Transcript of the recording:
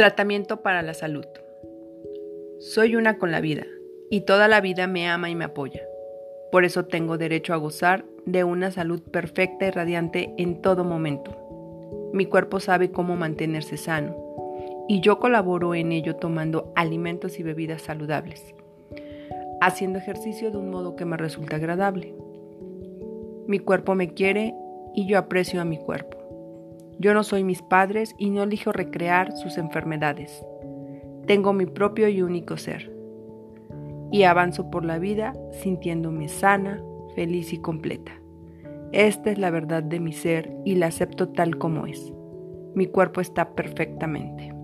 Tratamiento para la salud. Soy una con la vida y toda la vida me ama y me apoya. Por eso tengo derecho a gozar de una salud perfecta y radiante en todo momento. Mi cuerpo sabe cómo mantenerse sano y yo colaboro en ello tomando alimentos y bebidas saludables, haciendo ejercicio de un modo que me resulta agradable. Mi cuerpo me quiere y yo aprecio a mi cuerpo. Yo no soy mis padres y no elijo recrear sus enfermedades. Tengo mi propio y único ser. Y avanzo por la vida sintiéndome sana, feliz y completa. Esta es la verdad de mi ser y la acepto tal como es. Mi cuerpo está perfectamente.